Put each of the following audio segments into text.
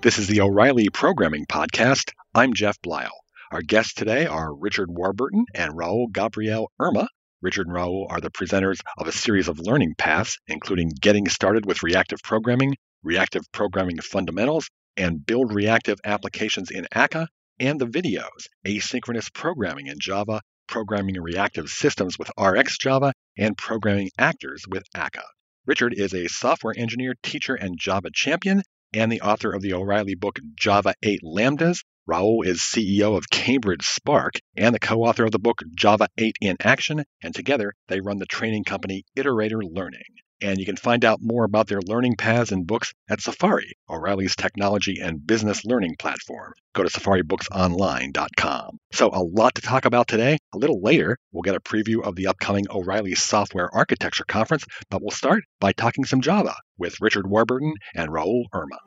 This is the O'Reilly Programming Podcast. I'm Jeff Bleiel. Our guests today are Richard Warburton and Raoul-Gabriel Urma. Richard and Raoul are the presenters of a series of learning paths, including Getting Started with Reactive Programming, Reactive Programming Fundamentals, and Build Reactive Applications in akka, and the videos, Asynchronous Programming in Java, Programming Reactive Systems with RxJava, and Programming Actors with akka. Richard is a software engineer, teacher, and Java champion, and the author of the O'Reilly book Java 8 Lambdas. Raoul is CEO of Cambridge Spark and the co author of the book Java 8 in Action, and together they run the training company Iteratr Learning. And you can find out more about their learning paths and books at Safari, O'Reilly's technology and business learning platform. Go to safaribooksonline.com. So, a lot to talk about today. A little later, we'll get a preview of the upcoming O'Reilly Software Architecture Conference, but we'll start by talking some Java with Richard Warburton and Raoul Urma.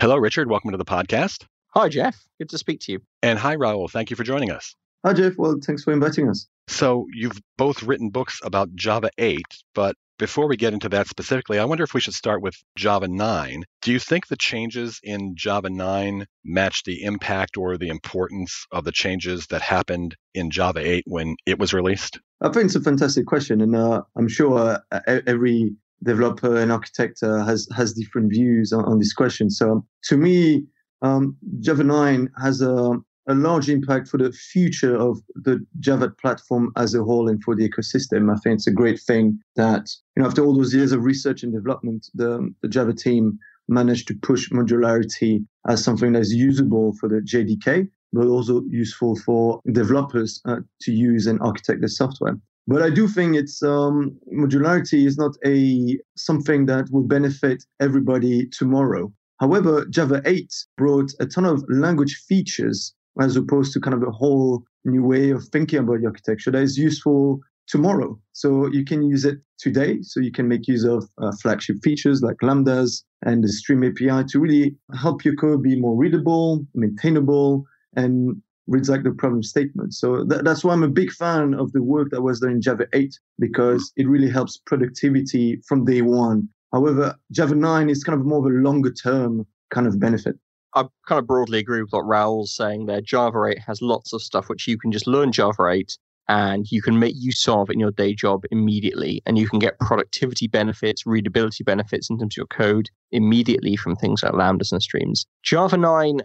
Hello, Richard. Welcome to the podcast. Hi, Jeff. Good to speak to you. And hi, Raoul. Thank you for joining us. Hi, Jeff. Well, thanks for inviting us. So, you've both written books about Java 8, but before we get into that specifically, I wonder if we should start with Java 9. Do you think the changes in Java 9 match the impact or the importance of the changes that happened in Java 8 when it was released? I think it's a fantastic question, and uh, I'm sure uh, every developer and architect uh, has has different views on, on this question. So to me, um, Java 9 has a, a large impact for the future of the Java platform as a whole and for the ecosystem. I think it's a great thing that you know after all those years of research and development, the, the Java team managed to push modularity as something that's usable for the JDK, but also useful for developers uh, to use and architect the software. But I do think it's um, modularity is not a something that will benefit everybody tomorrow. However, Java 8 brought a ton of language features as opposed to kind of a whole new way of thinking about the architecture that is useful tomorrow. So you can use it today. So you can make use of uh, flagship features like Lambdas and the Stream API to really help your code be more readable, maintainable, and reads like the problem statement. So th- that's why I'm a big fan of the work that was done in Java 8 because it really helps productivity from day one. However, Java 9 is kind of more of a longer term kind of benefit. I kind of broadly agree with what Raoul's saying there. Java 8 has lots of stuff which you can just learn Java 8 and you can make use of in your day job immediately. And you can get productivity benefits, readability benefits in terms of your code immediately from things like Lambdas and streams. Java 9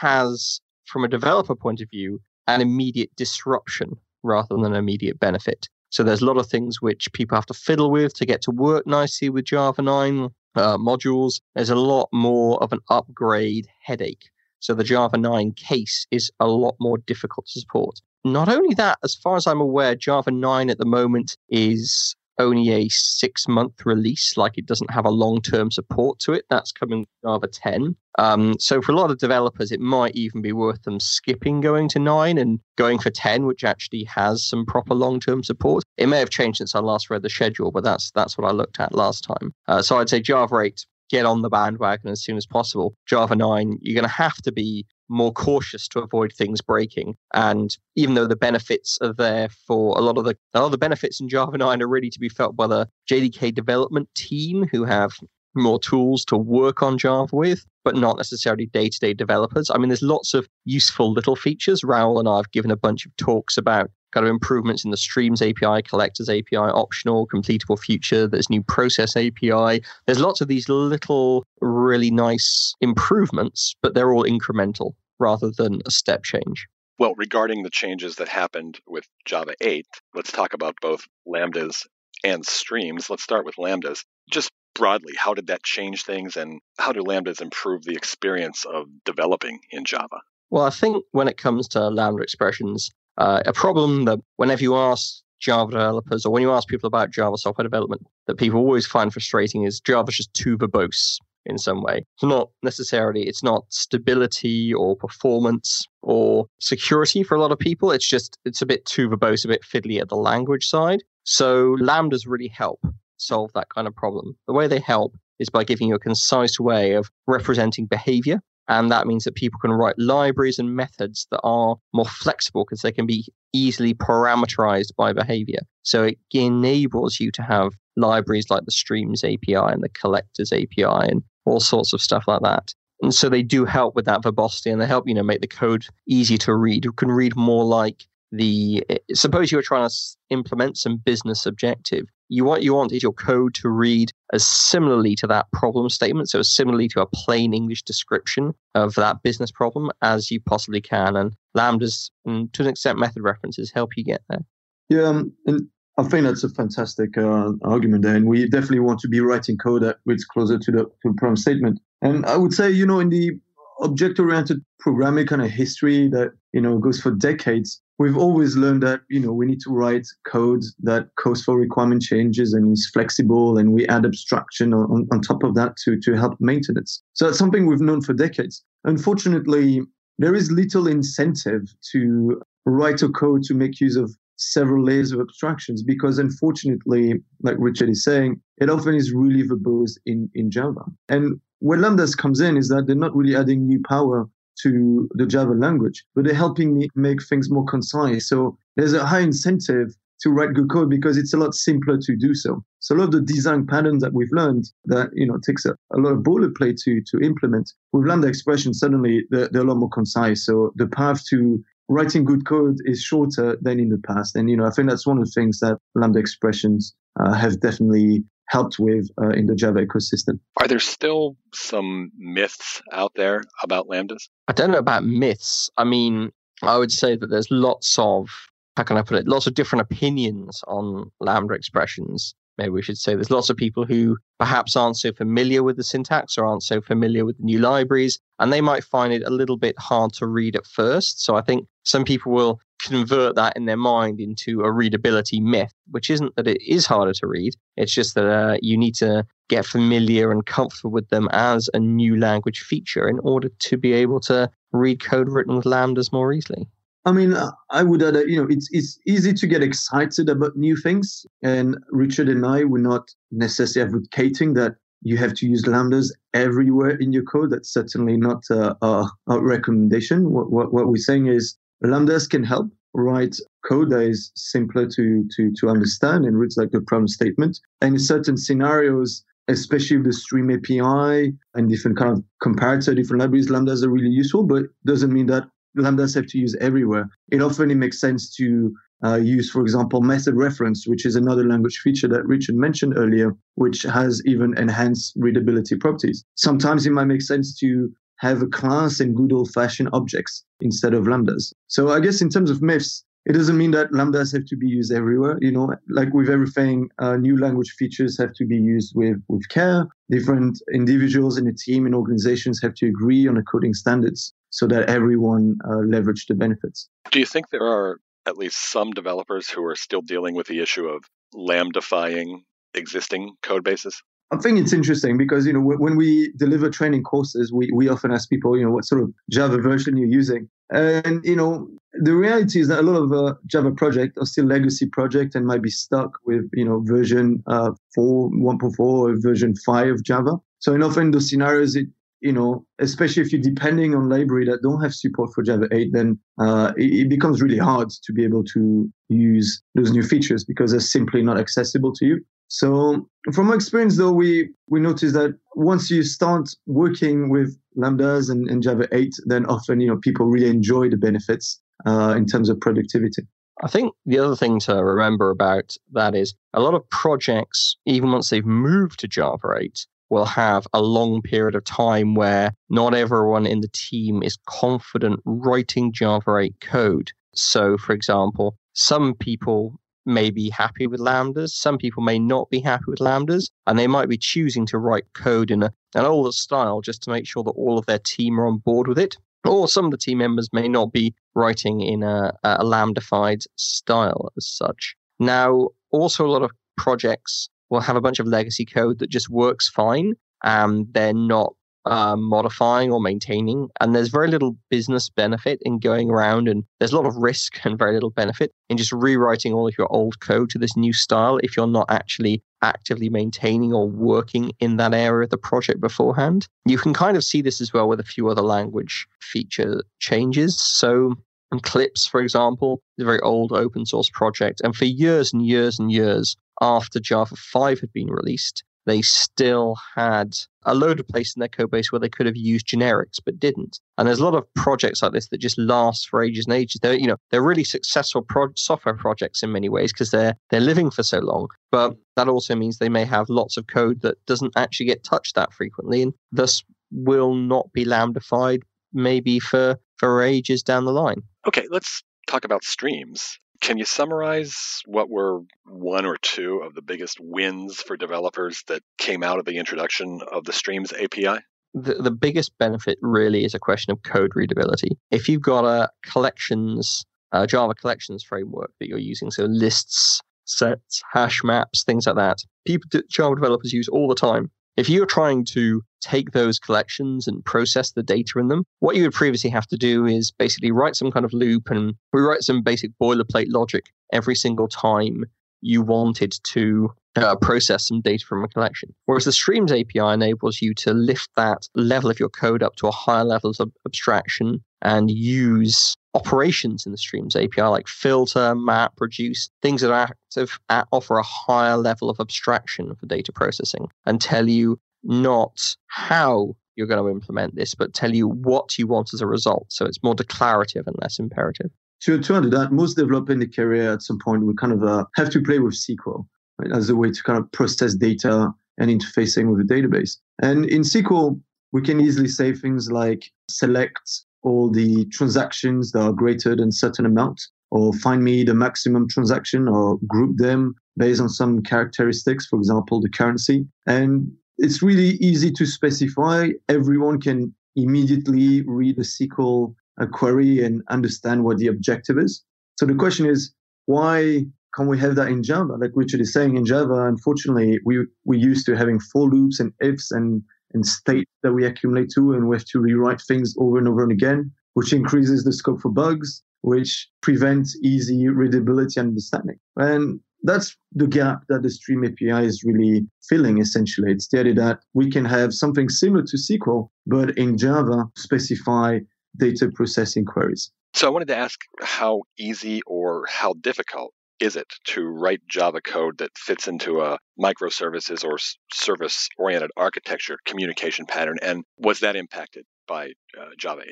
has from a developer point of view, an immediate disruption rather than an immediate benefit. So there's a lot of things which people have to fiddle with to get to work nicely with Java 9 uh, modules. There's a lot more of an upgrade headache. So the Java 9 case is a lot more difficult to support. Not only that, as far as I'm aware, Java 9 at the moment is only a six month release, like it doesn't have a long term support to it. That's coming with Java 10. Um, so for a lot of developers, it might even be worth them skipping going to 9 and going for 10, which actually has some proper long term support. It may have changed since I last read the schedule, but that's that's what I looked at last time. Uh, so I'd say Java 8 get on the bandwagon as soon as possible. Java 9, you're going to have to be more cautious to avoid things breaking. And even though the benefits are there for a lot of the a lot of the benefits in Java 9 are really to be felt by the JDK development team who have more tools to work on Java with, but not necessarily day to day developers. I mean, there's lots of useful little features. Raoul and I have given a bunch of talks about kind of improvements in the Streams API, Collectors API, optional, completable future. There's new Process API. There's lots of these little, really nice improvements, but they're all incremental rather than a step change. Well, regarding the changes that happened with Java 8, let's talk about both lambdas and streams. Let's start with lambdas. Just broadly, how did that change things and how do lambdas improve the experience of developing in Java? Well, I think when it comes to lambda expressions, uh, a problem that whenever you ask Java developers or when you ask people about Java software development that people always find frustrating is Java's just too verbose in some way. So not necessarily, it's not stability or performance or security for a lot of people. It's just, it's a bit too verbose, a bit fiddly at the language side. So lambdas really help solve that kind of problem. The way they help is by giving you a concise way of representing behavior and that means that people can write libraries and methods that are more flexible because they can be easily parameterized by behavior. So it enables you to have libraries like the Streams API and the Collectors API and all sorts of stuff like that. And so they do help with that verbosity and they help, you know, make the code easy to read. You can read more like the suppose you're trying to implement some business objective you what you want is your code to read as similarly to that problem statement so as similarly to a plain english description of that business problem as you possibly can and lambdas and to an extent method references help you get there yeah um, and I think that's a fantastic uh, argument there, and we definitely want to be writing code that reads closer to the, to the problem statement. And I would say, you know, in the object-oriented programming kind of history that you know goes for decades, we've always learned that you know we need to write code that codes for requirement changes and is flexible and we add abstraction on, on top of that to, to help maintenance so that's something we've known for decades unfortunately there is little incentive to write a code to make use of several layers of abstractions because unfortunately like richard is saying it often is really verbose in, in java and where lambdas comes in is that they're not really adding new power to the Java language, but they're helping me make things more concise. So there's a high incentive to write good code because it's a lot simpler to do so. So a lot of the design patterns that we've learned that, you know, takes a, a lot of boilerplate to, to implement. With Lambda expression, suddenly they're, they're a lot more concise. So the path to writing good code is shorter than in the past. And, you know, I think that's one of the things that Lambda expressions uh, have definitely helped with uh, in the Java ecosystem. Are there still some myths out there about lambdas? I don't know about myths. I mean, I would say that there's lots of how can I put it? Lots of different opinions on lambda expressions. Maybe we should say there's lots of people who perhaps aren't so familiar with the syntax or aren't so familiar with the new libraries, and they might find it a little bit hard to read at first. So I think some people will convert that in their mind into a readability myth, which isn't that it is harder to read. It's just that uh, you need to get familiar and comfortable with them as a new language feature in order to be able to read code written with lambdas more easily. I mean, uh, I would add, that, you know, it's it's easy to get excited about new things, and Richard and I were not necessarily advocating that you have to use lambdas everywhere in your code. That's certainly not uh, a, a recommendation. What, what, what we're saying is Lambdas can help write code that is simpler to, to, to understand and reads like a problem statement. And in certain scenarios, especially with the Stream API and different kind of comparator, different libraries, Lambdas are really useful, but doesn't mean that Lambdas have to use everywhere. It often makes sense to uh, use, for example, method reference, which is another language feature that Richard mentioned earlier, which has even enhanced readability properties. Sometimes it might make sense to have a class and good old fashioned objects instead of lambdas. So I guess in terms of myths, it doesn't mean that lambdas have to be used everywhere. You know, like with everything, uh, new language features have to be used with, with care. Different individuals in a team and organizations have to agree on the coding standards so that everyone uh, leverage the benefits. Do you think there are at least some developers who are still dealing with the issue of lambdafying existing code bases? I think it's interesting because you know when we deliver training courses, we, we often ask people, you know, what sort of Java version you're using, and you know the reality is that a lot of uh, Java projects are still legacy projects and might be stuck with you know version uh, four, 1.4 or version five of Java. So in often those scenarios, it you know, especially if you're depending on library that don't have support for Java 8, then uh, it, it, becomes really hard to be able to use those new features because they're simply not accessible to you. So from my experience, though, we we noticed that once you start working with lambdas and, and Java 8, then often you know people really enjoy the benefits uh, in terms of productivity. I think the other thing to remember about that is a lot of projects, even once they've moved to Java 8, will have a long period of time where not everyone in the team is confident writing Java 8 code. So, for example, some people may be happy with lambdas. Some people may not be happy with lambdas, and they might be choosing to write code in a, an older style just to make sure that all of their team are on board with it. Or some of the team members may not be writing in a, a lambdafied style as such. Now, also a lot of projects will have a bunch of legacy code that just works fine and they're not um, modifying or maintaining. And there's very little business benefit in going around, and there's a lot of risk and very little benefit in just rewriting all of your old code to this new style if you're not actually actively maintaining or working in that area of the project beforehand. You can kind of see this as well with a few other language feature changes. So, Eclipse, for example, is a very old open source project. And for years and years and years after Java 5 had been released, they still had a load of places in their code base where they could have used generics but didn't. And there's a lot of projects like this that just last for ages and ages. They're you know they're really successful pro- software projects in many ways because they're they're living for so long. But that also means they may have lots of code that doesn't actually get touched that frequently and thus will not be lambdafied maybe for for ages down the line. Okay, let's talk about streams. Can you summarize what were one or two of the biggest wins for developers that came out of the introduction of the Streams API? The, the biggest benefit really is a question of code readability. If you've got a collections, a Java collections framework that you're using, so lists, sets, hash maps, things like that, people, Java developers use all the time. If you're trying to take those collections and process the data in them, what you would previously have to do is basically write some kind of loop and rewrite some basic boilerplate logic every single time you wanted to uh, process some data from a collection. Whereas the Streams API enables you to lift that level of your code up to a higher level of abstraction and use operations in the Streams API like filter, map, reduce, things that are active at, offer a higher level of abstraction for data processing and tell you not how you're going to implement this, but tell you what you want as a result. So it's more declarative and less imperative. To, to to that, most developers in the career at some point will kind of uh, have to play with SQL right, as a way to kind of process data and interfacing with a database. And in SQL, we can easily say things like select all the transactions that are greater than certain amount, or find me the maximum transaction, or group them based on some characteristics, for example, the currency. And it's really easy to specify. Everyone can immediately read a SQL a query and understand what the objective is. So the question is, why can't we have that in Java? Like Richard is saying in Java, unfortunately, we we used to having for loops and ifs and and state that we accumulate to, and we have to rewrite things over and over and again, which increases the scope for bugs, which prevents easy readability and understanding. And that's the gap that the Stream API is really filling, essentially. It's the idea that we can have something similar to SQL, but in Java specify data processing queries. So I wanted to ask how easy or how difficult is it to write Java code that fits into a microservices or service oriented architecture communication pattern? And was that impacted by uh, Java 8?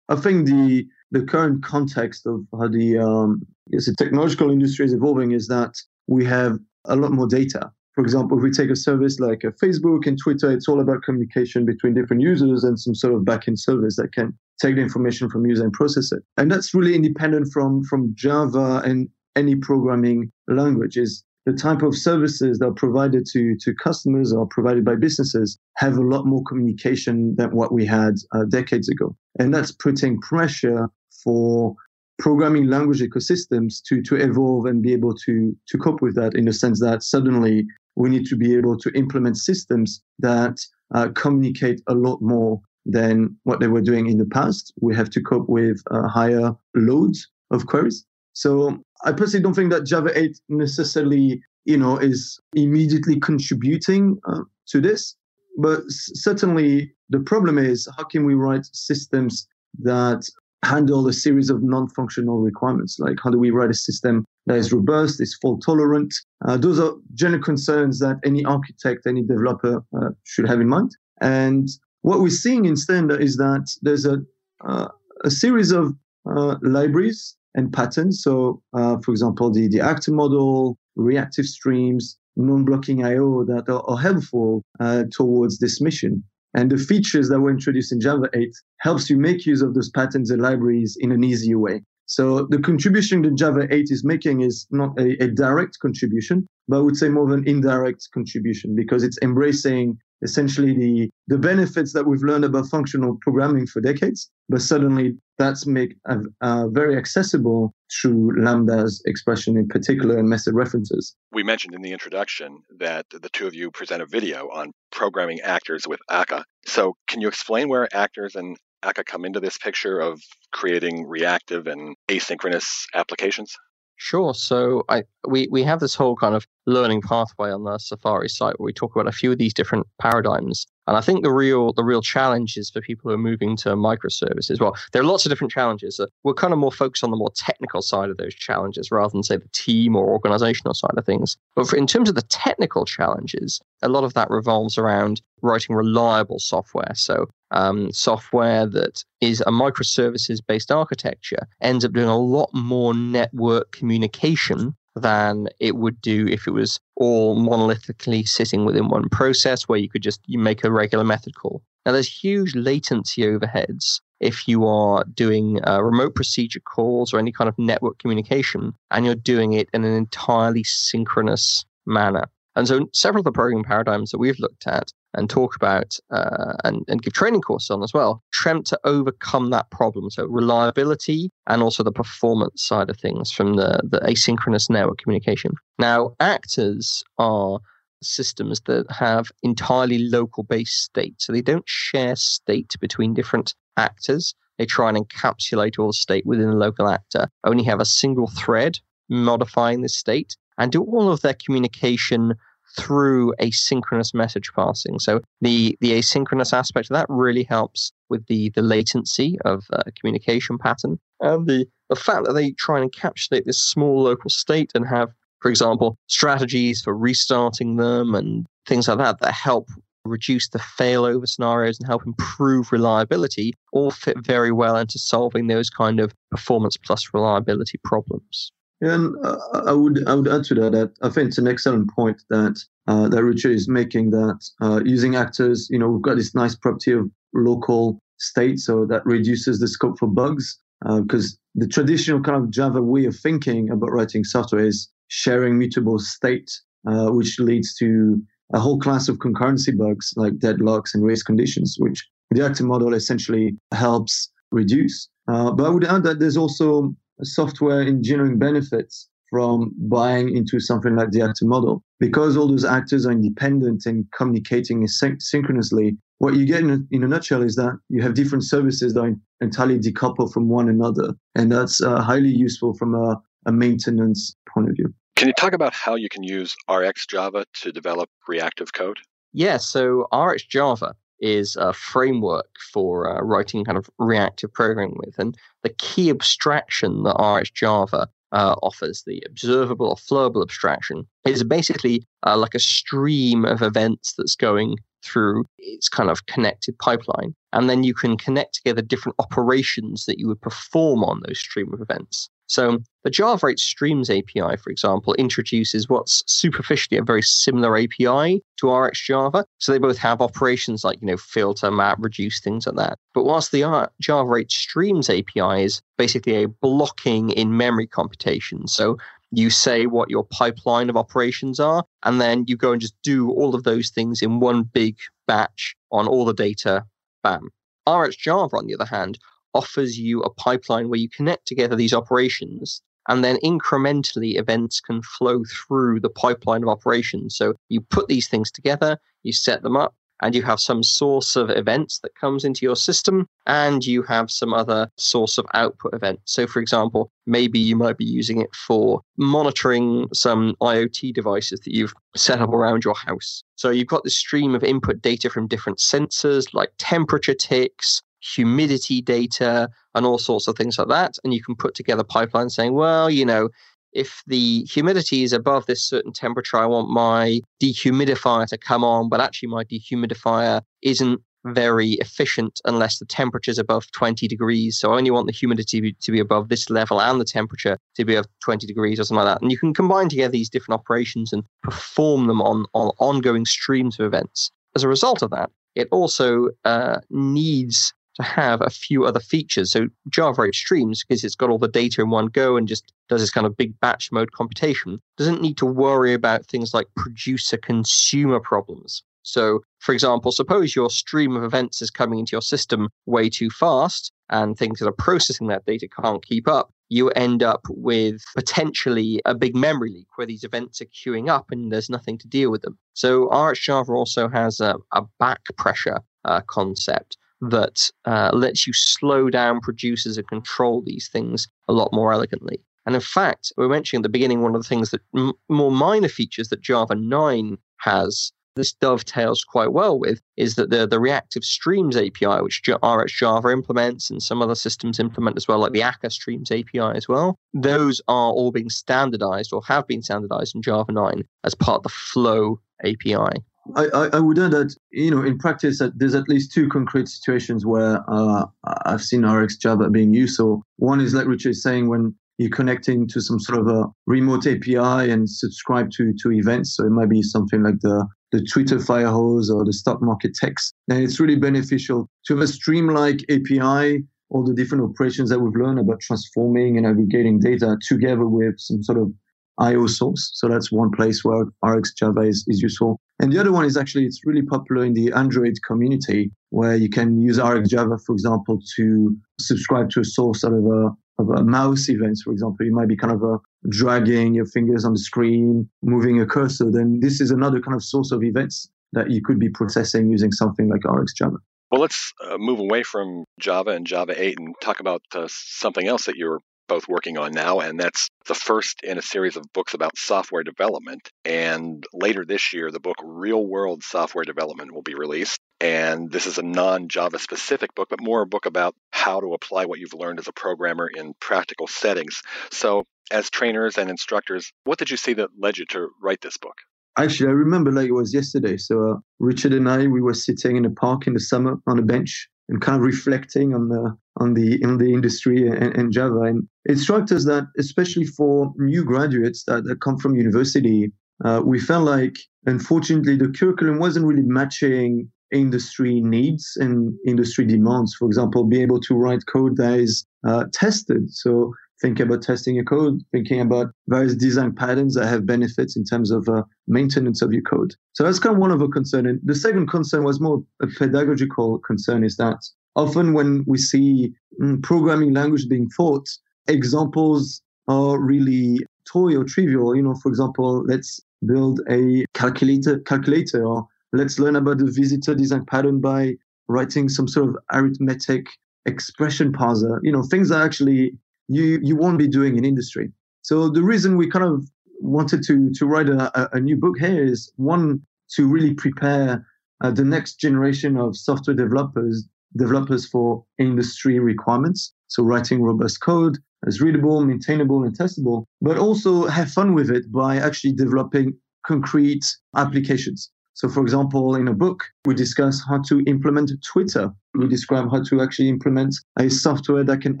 I think the the current context of how the um, yes, the technological industry is evolving is that we have a lot more data. For example, if we take a service like a Facebook and Twitter, it's all about communication between different users and some sort of backend service that can take the information from user and process it. And that's really independent from, from Java and any programming language is the type of services that are provided to, to customers or provided by businesses have a lot more communication than what we had uh, decades ago. And that's putting pressure for programming language ecosystems to, to evolve and be able to, to cope with that in the sense that suddenly we need to be able to implement systems that uh, communicate a lot more than what they were doing in the past. We have to cope with uh, higher loads of queries. So I personally don't think that Java 8 necessarily, you know, is immediately contributing uh, to this. But certainly the problem is how can we write systems that handle a series of non-functional requirements? Like how do we write a system that is robust, is fault tolerant? Uh, those are general concerns that any architect, any developer uh, should have in mind. And what we're seeing instead is that there's a, uh, a series of uh, libraries and patterns. So, uh, for example, the, the actor model, reactive streams, non-blocking I/O that are, are helpful uh, towards this mission. And the features that were introduced in Java 8 helps you make use of those patterns and libraries in an easier way. So the contribution that Java 8 is making is not a, a direct contribution, but I would say more of an indirect contribution because it's embracing essentially the, the benefits that we've learned about functional programming for decades, but suddenly that's made uh, uh, very accessible through Lambda's expression in particular and method references. We mentioned in the introduction that the two of you present a video on programming actors with Akka. So can you explain where actors and Akka come into this picture of creating reactive and asynchronous applications? Sure. So I we we have this whole kind of learning pathway on the Safari site where we talk about a few of these different paradigms. And I think the real the real challenge is for people who are moving to microservices. Well, there are lots of different challenges. Uh, we're kind of more focused on the more technical side of those challenges rather than say the team or organizational side of things. But for, in terms of the technical challenges, a lot of that revolves around writing reliable software. So um, software that is a microservices based architecture ends up doing a lot more network communication than it would do if it was all monolithically sitting within one process where you could just you make a regular method call. Now, there's huge latency overheads if you are doing uh, remote procedure calls or any kind of network communication and you're doing it in an entirely synchronous manner. And so, several of the programming paradigms that we've looked at and talk about uh, and, and give training courses on as well, attempt to overcome that problem. So, reliability and also the performance side of things from the, the asynchronous network communication. Now, actors are systems that have entirely local based state. So, they don't share state between different actors. They try and encapsulate all the state within the local actor, only have a single thread modifying the state and do all of their communication through asynchronous message passing. So the the asynchronous aspect of that really helps with the the latency of uh, communication pattern and the the fact that they try and encapsulate this small local state and have, for example, strategies for restarting them and things like that that help reduce the failover scenarios and help improve reliability all fit very well into solving those kind of performance plus reliability problems. And uh, I would I would add to that that I think it's an excellent point that uh, that Richard is making that uh, using actors, you know, we've got this nice property of local state, so that reduces the scope for bugs because uh, the traditional kind of Java way of thinking about writing software is sharing mutable state, uh, which leads to a whole class of concurrency bugs like deadlocks and race conditions, which the actor model essentially helps reduce. Uh, but I would add that there's also software engineering benefits from buying into something like the actor model. Because all those actors are independent and communicating synchronously, what you get in a, in a nutshell is that you have different services that are entirely decoupled from one another. And that's uh, highly useful from a, a maintenance point of view. Can you talk about how you can use RxJava to develop reactive code? Yeah, so RxJava is a framework for uh, writing kind of reactive programming with. And the key abstraction that RxJava uh, offers, the observable or flowable abstraction, is basically uh, like a stream of events that's going through its kind of connected pipeline. And then you can connect together different operations that you would perform on those stream of events. So the Java 8 Streams API, for example, introduces what's superficially a very similar API to RxJava. So they both have operations like, you know, filter, map, reduce, things like that. But whilst the Java 8 Streams API is basically a blocking in memory computation. So you say what your pipeline of operations are, and then you go and just do all of those things in one big batch on all the data. Bam. RxJava, on the other hand, offers you a pipeline where you connect together these operations and then incrementally events can flow through the pipeline of operations. So you put these things together, you set them up, and you have some source of events that comes into your system, and you have some other source of output event. So, for example, maybe you might be using it for monitoring some IoT devices that you've set up around your house. So, you've got this stream of input data from different sensors like temperature ticks, humidity data and all sorts of things like that. And you can put together pipelines saying, well, you know, if the humidity is above this certain temperature, I want my dehumidifier to come on, but actually my dehumidifier isn't very efficient unless the temperature is above 20 degrees. So I only want the humidity to be above this level and the temperature to be above 20 degrees or something like that. And you can combine together these different operations and perform them on, on ongoing streams of events. As a result of that, it also uh, needs to have a few other features. So Java 8 Streams, because it's got all the data in one go and just does this kind of big batch mode computation, doesn't need to worry about things like producer consumer problems. So, for example, suppose your stream of events is coming into your system way too fast and things that are processing that data can't keep up. You end up with potentially a big memory leak where these events are queuing up and there's nothing to deal with them. So, RxJava also has a, a back pressure uh, concept that uh, lets you slow down producers and control these things a lot more elegantly. And in fact, we were mentioning at the beginning one of the things that m- more minor features that Java 9 has this dovetails quite well with is that the, the reactive streams API, which RxJava implements and some other systems implement as well, like the Akka streams API as well, those are all being standardized or have been standardized in Java 9 as part of the Flow API. I, I, would add that you know in practice there's at least two concrete situations where uh, I've seen RxJava being used. So one is like Richard is saying when you're connecting to some sort of a remote API and subscribe to to events. So it might be something like the the Twitter firehose or the stock market text. And it's really beneficial to have a stream-like API, all the different operations that we've learned about transforming and aggregating data together with some sort of IO source. So that's one place where RxJava is, is useful. And the other one is actually, it's really popular in the Android community where you can use RxJava, for example, to subscribe to a source out of a of a mouse events, for example, you might be kind of uh, dragging your fingers on the screen, moving a cursor. Then this is another kind of source of events that you could be processing using something like RxJava. Well, let's uh, move away from Java and Java 8 and talk about uh, something else that you're both working on now, and that's the first in a series of books about software development. And later this year, the book Real World Software Development will be released. And this is a non Java specific book, but more a book about how to apply what you've learned as a programmer in practical settings. So, as trainers and instructors, what did you see that led you to write this book? Actually, I remember like it was yesterday. So, uh, Richard and I, we were sitting in a park in the summer on a bench and kind of reflecting on the on the in the industry and, and Java. And it struck us that especially for new graduates that, that come from university, uh, we felt like unfortunately the curriculum wasn't really matching industry needs and industry demands. For example, be able to write code that is uh, tested. So think about testing your code, thinking about various design patterns that have benefits in terms of uh, maintenance of your code. So that's kind of one of a concern. And the second concern was more a pedagogical concern is that often when we see mm, programming language being taught, examples are really toy or trivial. You know, for example, let's build a calculator, calculator, or let's learn about the visitor design pattern by writing some sort of arithmetic expression parser. You know, things that actually you you won't be doing in industry. So the reason we kind of wanted to to write a, a new book here is one to really prepare uh, the next generation of software developers developers for industry requirements. So writing robust code as readable, maintainable, and testable, but also have fun with it by actually developing concrete applications. So, for example, in a book, we discuss how to implement Twitter. We describe how to actually implement a software that can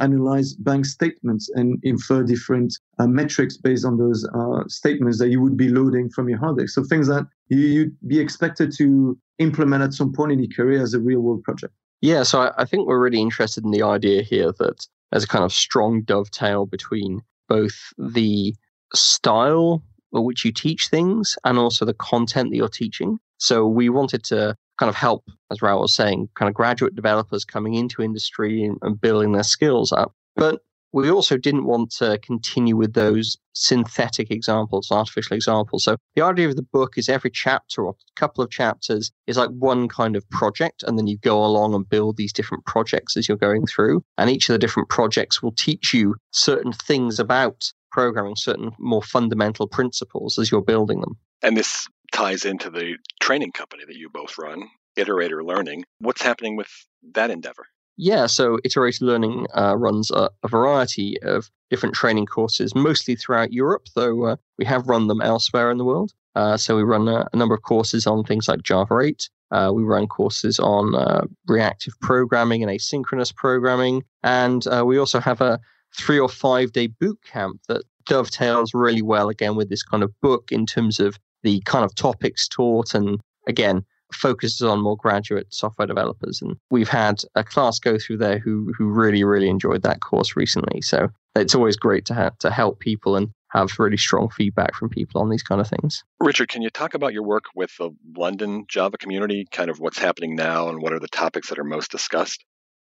analyze bank statements and infer different uh, metrics based on those uh, statements that you would be loading from your hard disk. So, things that you, would be expected to implement at some point in your career as a real world project. Yeah, so I, I think we're really interested in the idea here that there's a kind of strong dovetail between both the style which you teach things and also the content that you're teaching. So we wanted to kind of help, as Raoul was saying, kind of graduate developers coming into industry and, and building their skills up. But we also didn't want to continue with those synthetic examples, artificial examples. So the idea of the book is every chapter or a couple of chapters is like one kind of project, and then you go along and build these different projects as you're going through. And each of the different projects will teach you certain things about programming, certain more fundamental principles as you're building them. And this ties into the training company that you both run, Iteratr Learning. What's happening with that endeavor? Yeah, so Iteratr Learning uh, runs a, a, variety of different training courses, mostly throughout Europe, though uh, we have run them elsewhere in the world. Uh, so we run a, a, number of courses on things like Java 8. Uh, we run courses on uh, reactive programming and asynchronous programming. And uh, we also have a three or five day boot camp that dovetails really well, again, with this kind of book in terms of the kind of topics taught and, again, focuses on more graduate software developers. And we've had a class go through there who who really really enjoyed that course recently. So it's always great to have to help people and have really strong feedback from people on these kind of things. Richard, can you talk about your work with the London Java community, kind of what's happening now and what are the topics that are most discussed?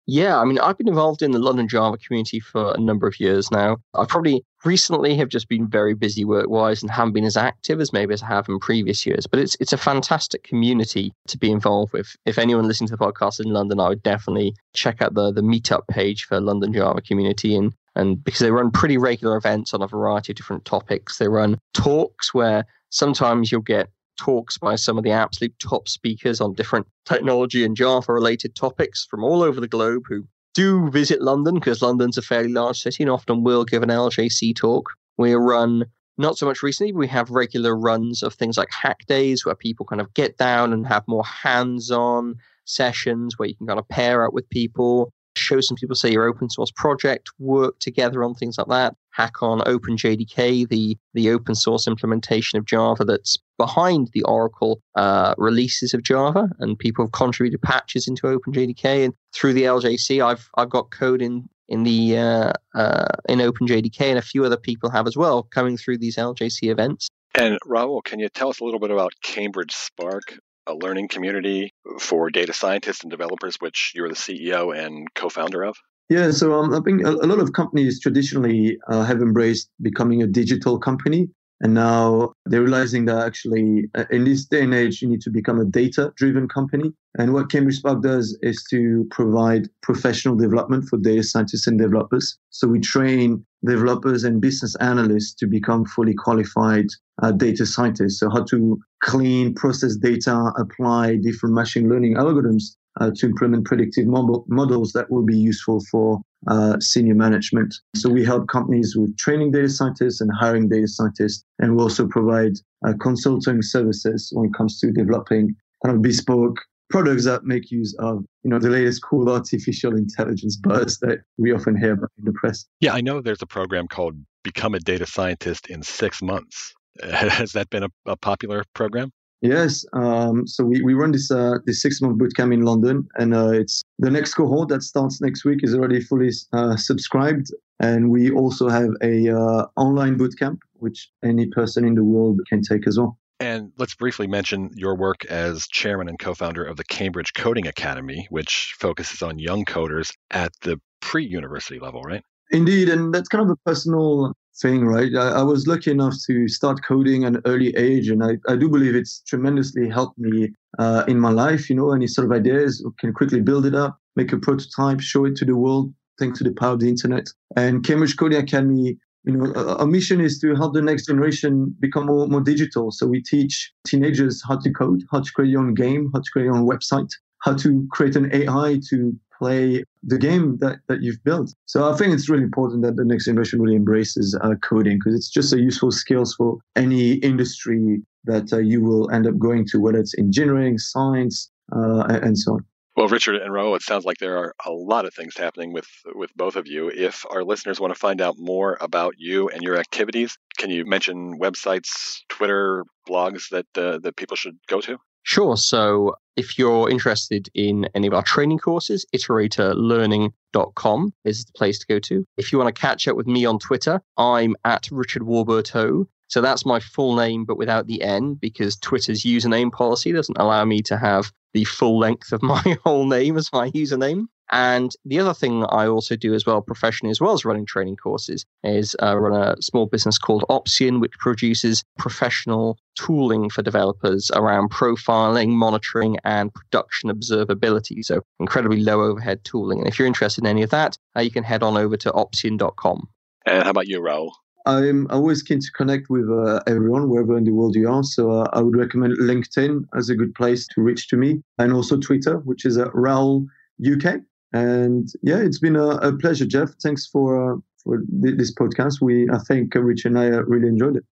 Yeah, I mean, I've been involved in the London Java community for a number of years now. I probably recently have just been very busy work wise and haven't been as active as maybe as I have in previous years. But it's it's a fantastic community to be involved with. If anyone listening to the podcast in London, I would definitely check out the the meetup page for London Java community and And because they run pretty regular events on a variety of different topics, they run talks where sometimes you'll get talks by some of the absolute top speakers on different technology and Java related topics from all over the globe who do visit London because London's a fairly large city and often will give an LJC talk. We run not so much recently, but we have regular runs of things like hack days where people kind of get down and have more hands on sessions where you can kind of pair up with people show some people, say, your open source project, work together on things like that. Hack on OpenJDK, the, the open source implementation of Java that's behind the Oracle uh, releases of Java, and people have contributed patches into OpenJDK. And through the LJC, I've I've got code in in the uh, uh, in OpenJDK, and a few other people have as well coming through these LJC events. And Raoul, can you tell us a little bit about Cambridge Spark? a learning community for data scientists and developers, which you're the CEO and co-founder of? Yeah, so um, I think a, a, lot of companies traditionally uh, have embraced becoming a digital company. And now they're realizing that actually, uh, in this day and age, you need to become a data driven company. And what Cambridge Spark does is to provide professional development for data scientists and developers. So we train developers and business analysts to become fully qualified uh, data scientists. So how to clean, process data, apply different machine learning algorithms uh, to implement predictive model, models that will be useful for uh, senior management. So we help companies with training data scientists and hiring data scientists, and we also provide uh, consulting services when it comes to developing kind of bespoke products that make use of you know the latest cool artificial intelligence buzz that we often hear about in the press. Yeah, I know there's a program called Become a Data Scientist in Six Months. Has that been a, a popular program? Yes. Um, so we, we run this uh, this six month bootcamp in London, and uh, it's the next cohort that starts next week is already fully uh, subscribed, and we also have a uh, online bootcamp which any person in the world can take as well. And let's briefly mention your work as chairman and co-founder of the Cambridge Coding Academy, which focuses on young coders at the pre-university level, right? Indeed, and that's kind of a personal thing, right? I, I, was lucky enough to start coding at an early age, and I, I do believe it's tremendously helped me uh, in my life. You know, any sort of ideas can quickly build it up, make a prototype, show it to the world, thanks to the power of the internet. And Cambridge Coding Academy, you know, our mission is to help the next generation become more, more digital. So we teach teenagers how to code, how to create your own game, how to create your own website, how to create an AI to play the game that, that you've built. So I think it's really important that the next generation really embraces uh, coding because it's just a useful skills for any industry that uh, you will end up going to, whether it's engineering, science, uh, and so on. Well, Richard and Ro, it sounds like there are a lot of things happening with with both of you. If our listeners want to find out more about you and your activities, can you mention websites, Twitter, blogs that uh, that people should go to? Sure. So if you're interested in any of our training courses, iteratrlearning.com is the place to go to. If you want to catch up with me on Twitter, I'm at Richard Warburton. So that's my full name, but without the N, because Twitter's username policy doesn't allow me to have the full length of my whole name as my username. And the other thing I also do as well professionally, as well as running training courses, is uh, run a small business called Opsian, which produces professional tooling for developers around profiling, monitoring, and production observability. So incredibly low overhead tooling. And if you're interested in any of that, uh, you can head on over to opsian.com. And how about your Raoul? I'm always keen to connect with uh, everyone wherever in the world you are. So uh, I would recommend LinkedIn as a good place to reach to me, and also Twitter, which is uh, Raoul UK. And yeah, it's been a, a pleasure, Jeff. Thanks for uh, for th- this podcast. We, I think, uh, Rich and I uh, really enjoyed it.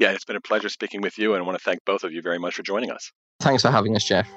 Yeah, it's been a pleasure speaking with you, and I want to thank both of you very much for joining us. Thanks for having us, Jeff.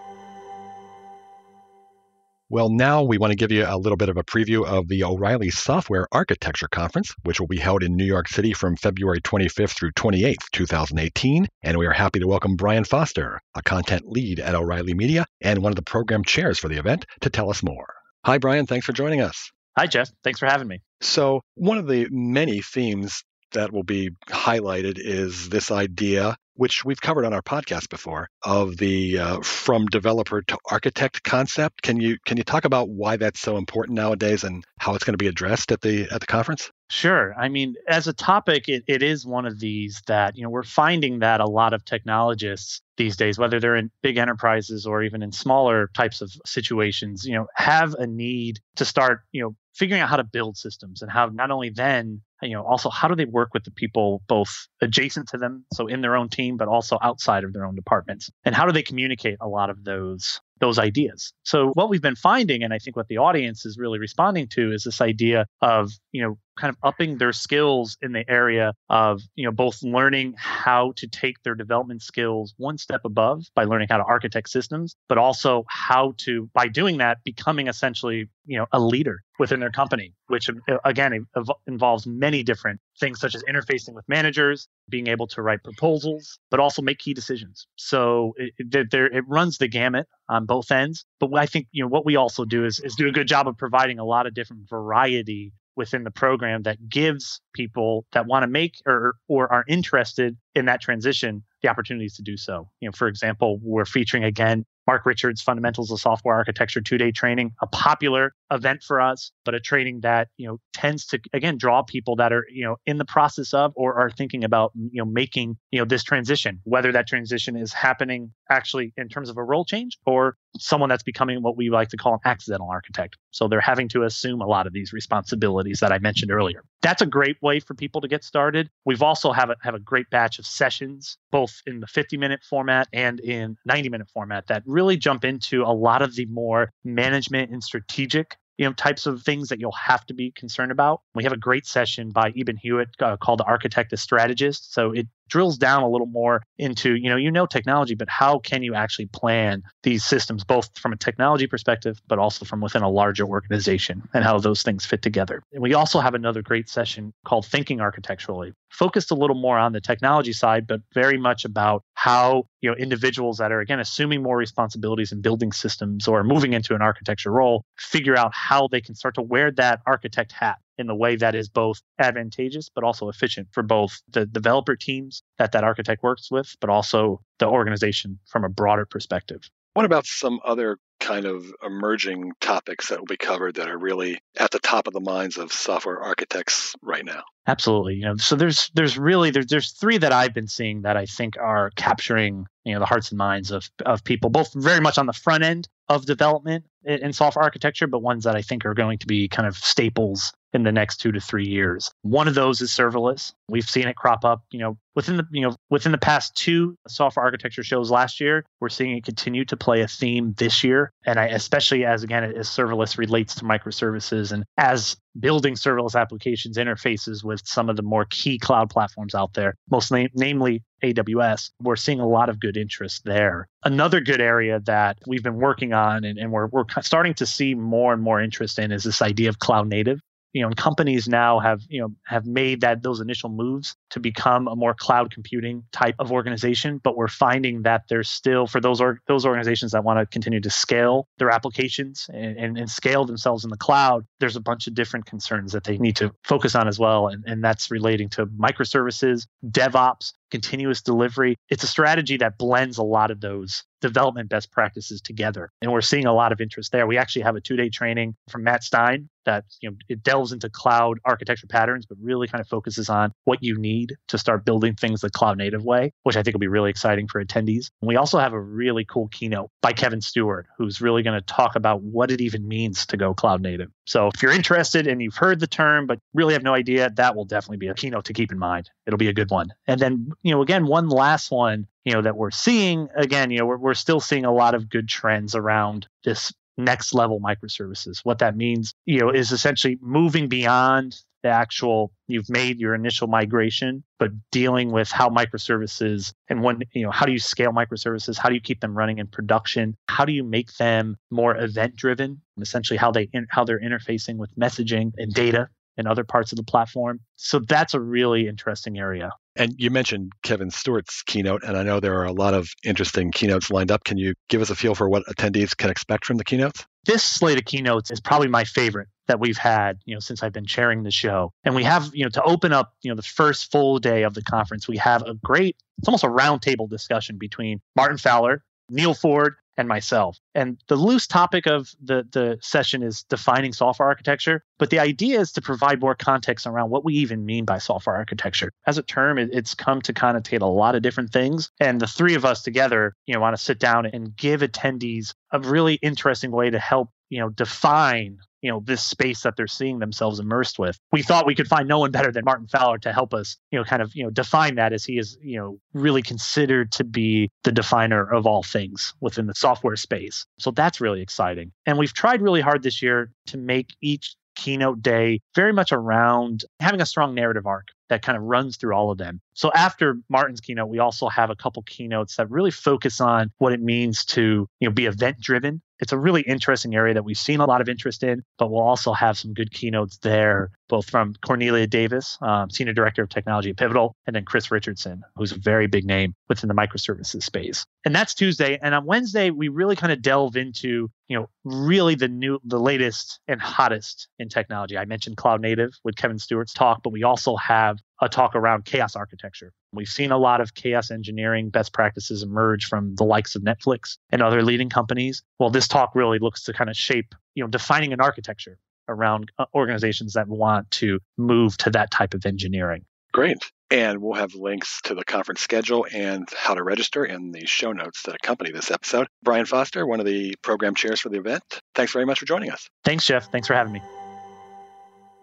Well, now we want to give you a little bit of a preview of the O'Reilly Software Architecture Conference, which will be held in New York City from February 25th through 28th, 2018. And we are happy to welcome Brian Foster, a content lead at O'Reilly Media and one of the program chairs for the event, to tell us more. Hi, Brian. Thanks for joining us. Hi, Jeff. Thanks for having me. So, one of the many themes that will be highlighted is this idea, which we've covered on our podcast before, of the uh, from developer to architect concept. Can you can you talk about why that's so important nowadays and how it's going to be addressed at the at the conference? Sure. I mean, as a topic, it, it is one of these that, you know, we're finding that a lot of technologists these days, whether they're in big enterprises or even in smaller types of situations, you know, have a need to start, you know, figuring out how to build systems and how not only then you know also how do they work with the people both adjacent to them so in their own team but also outside of their own departments? And how do they communicate a lot of those those ideas? So what we've been finding and i think what the audience is really responding to is this idea of you know kind of upping their skills in the area of you know both learning how to take their development skills one step above by learning how to architect systems but also how to by doing that becoming essentially you know a leader within their company which uh, again involves many different things such as interfacing with managers being able to write proposals but also make key decisions. So it, it, it runs the gamut on both ends but i think you know what we also do is, is do a good job of providing a lot of different variety within the program that gives people that want to make or or are interested in that transition the opportunities to do so. You know, for example, we're featuring again Mark Richards Fundamentals of Software Architecture two-day training, a popular event for us, but a training that, you know, tends to again draw people that are, you know, in the process of or are thinking about, you know, making, you know, this transition, whether that transition is happening actually in terms of a role change or someone that's becoming what we like to call an accidental architect. So they're having to assume a lot of these responsibilities that I mentioned earlier. That's a great way for people to get started. We've also have a, have a great batch of sessions, both in the 50 minute format and in 90 minute format that really jump into a lot of the more management and strategic you know types of things that you'll have to be concerned about. We have a great session by Eben Hewitt uh, called "The Architect as Strategist." So it drills down a little more into you know you know technology but how can you actually plan these systems both from a technology perspective but also from within a larger organization and how those things fit together? And we also have another great session called thinking architecturally focused a little more on the technology side but very much about how you know individuals that are again assuming more responsibilities in building systems or moving into an architecture role figure out how they can start to wear that architect hat in the way that is both advantageous but also efficient for both the developer teams that that architect works with, but also the organization from a broader perspective. What about some other kind of emerging topics that will be covered that are really at the top of the minds of software architects right now? Absolutely. You know, so there's there's really there's there's three that I've been seeing that I think are capturing you know the hearts and minds of of people, both very much on the front end of development in software architecture, but ones that I think are going to be kind of staples in the next two to three years. One of those is serverless. We've seen it crop up, you know, within the you know within the past two software architecture shows last year. We're seeing it continue to play a theme this year, and I especially as again as serverless relates to microservices and as building serverless applications interfaces with some of the more key cloud platforms out there, most na- namely AWS. We're seeing a lot of good interest there. Another good area that we've been working on and, and we're, we're starting to see more and more interest in is this idea of cloud native you know, and companies now have, you know, have made that those initial moves to become a more cloud computing type of organization. But we're finding that there's still for those or, those organizations that want to continue to scale their applications and, and, and, scale themselves in the cloud, there's a bunch of different concerns that they need to focus on as well. And, and that's relating to microservices, DevOps, continuous delivery. It's a strategy that blends a lot of those development best practices together. And we're seeing a lot of interest there. We actually have a two day training from Matt Stine that you know it delves into cloud architecture patterns, but really kind of focuses on what you need to start building things the cloud native way, which I think will be really exciting for attendees. And we also have a really cool keynote by Kevin Stewart, who's really going to talk about what it even means to go cloud native. So if you're interested and you've heard the term but really have no idea, that will definitely be a keynote to keep in mind. It'll be a good one. And then, you know, again, one last one, you know, that we're seeing again, you know, we're, we're still seeing a lot of good trends around this next level microservices. What that means, you know, is essentially moving beyond the actual you've made your initial migration, but dealing with how microservices and when you know how do you scale microservices? How do you keep them running in production? How do you make them more event driven? Essentially, how they how they're interfacing with messaging and data and other parts of the platform. So that's a really interesting area. And you mentioned Kevin Stewart's keynote, and I know there are a lot of interesting keynotes lined up. Can you give us a feel for what attendees can expect from the keynotes? This slate of keynotes is probably my favorite that we've had, you know, since I've been chairing the show. And we have, you know, to open up, you know, the first full day of the conference, we have a great, it's almost a roundtable discussion between Martin Fowler, Neal Ford, and myself. And the loose topic of the, the session is defining software architecture. But the idea is to provide more context around what we even mean by software architecture. As a term, it, it's come to connotate a lot of different things. And the three of us together, you know, want to sit down and give attendees a really interesting way to help you know define you know this space that they're seeing themselves immersed with. We thought we could find no one better than martin fowler to help us you know kind of you know define that as he is you know really considered to be the definer of all things within the software space. So that's really exciting. And we've tried really hard this year to make each keynote day very much around having a strong narrative arc that kind of runs through all of them. So after Martin's keynote, we also have a couple keynotes that really focus on what it means to, you know, be event driven. It's a really interesting area that we've seen a lot of interest in, but we'll also have some good keynotes there, both from Cornelia Davis, um, Senior Director of Technology at Pivotal, and then Chris Richardson, who's a very big name within the microservices space. And that's Tuesday. And on Wednesday, we really kind of delve into, you know, really the new, the latest and hottest in technology. I mentioned cloud native with Kevin Stewart's talk, but we also have have a talk around chaos architecture. We've seen a lot of chaos engineering best practices emerge from the likes of Netflix and other leading companies. Well, this talk really looks to kind of shape, you know, defining an architecture around uh, organizations that want to move to that type of engineering. Great. And we'll have links to the conference schedule and how to register in the show notes that accompany this episode. Brian Foster, one of the program chairs for the event, thanks very much for joining us. Thanks, Jeff. Thanks for having me.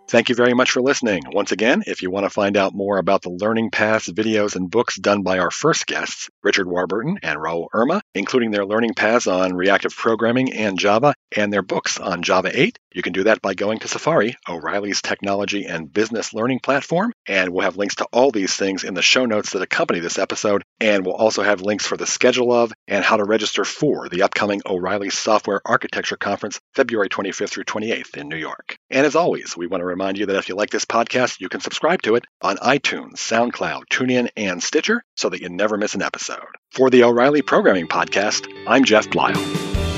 Thank you very much for listening. Once again, if you want to find out more about the learning paths, videos, and books done by our first guests, Richard Warburton and Raoul Urma, including their learning paths on reactive programming and Java, and their books on Java 8, you can do that by going to Safari, O'Reilly's technology and business learning platform. And we'll have links to all these things in the show notes that accompany this episode. And we'll also have links for the schedule of and how to register for the upcoming O'Reilly Software Architecture Conference, February 25th through 28th in New York. And as always, we want to remind you that if you like this podcast, you can subscribe to it on iTunes, SoundCloud, TuneIn, and Stitcher so that you never miss an episode. For the O'Reilly Programming Podcast, I'm Jeff Bleiel.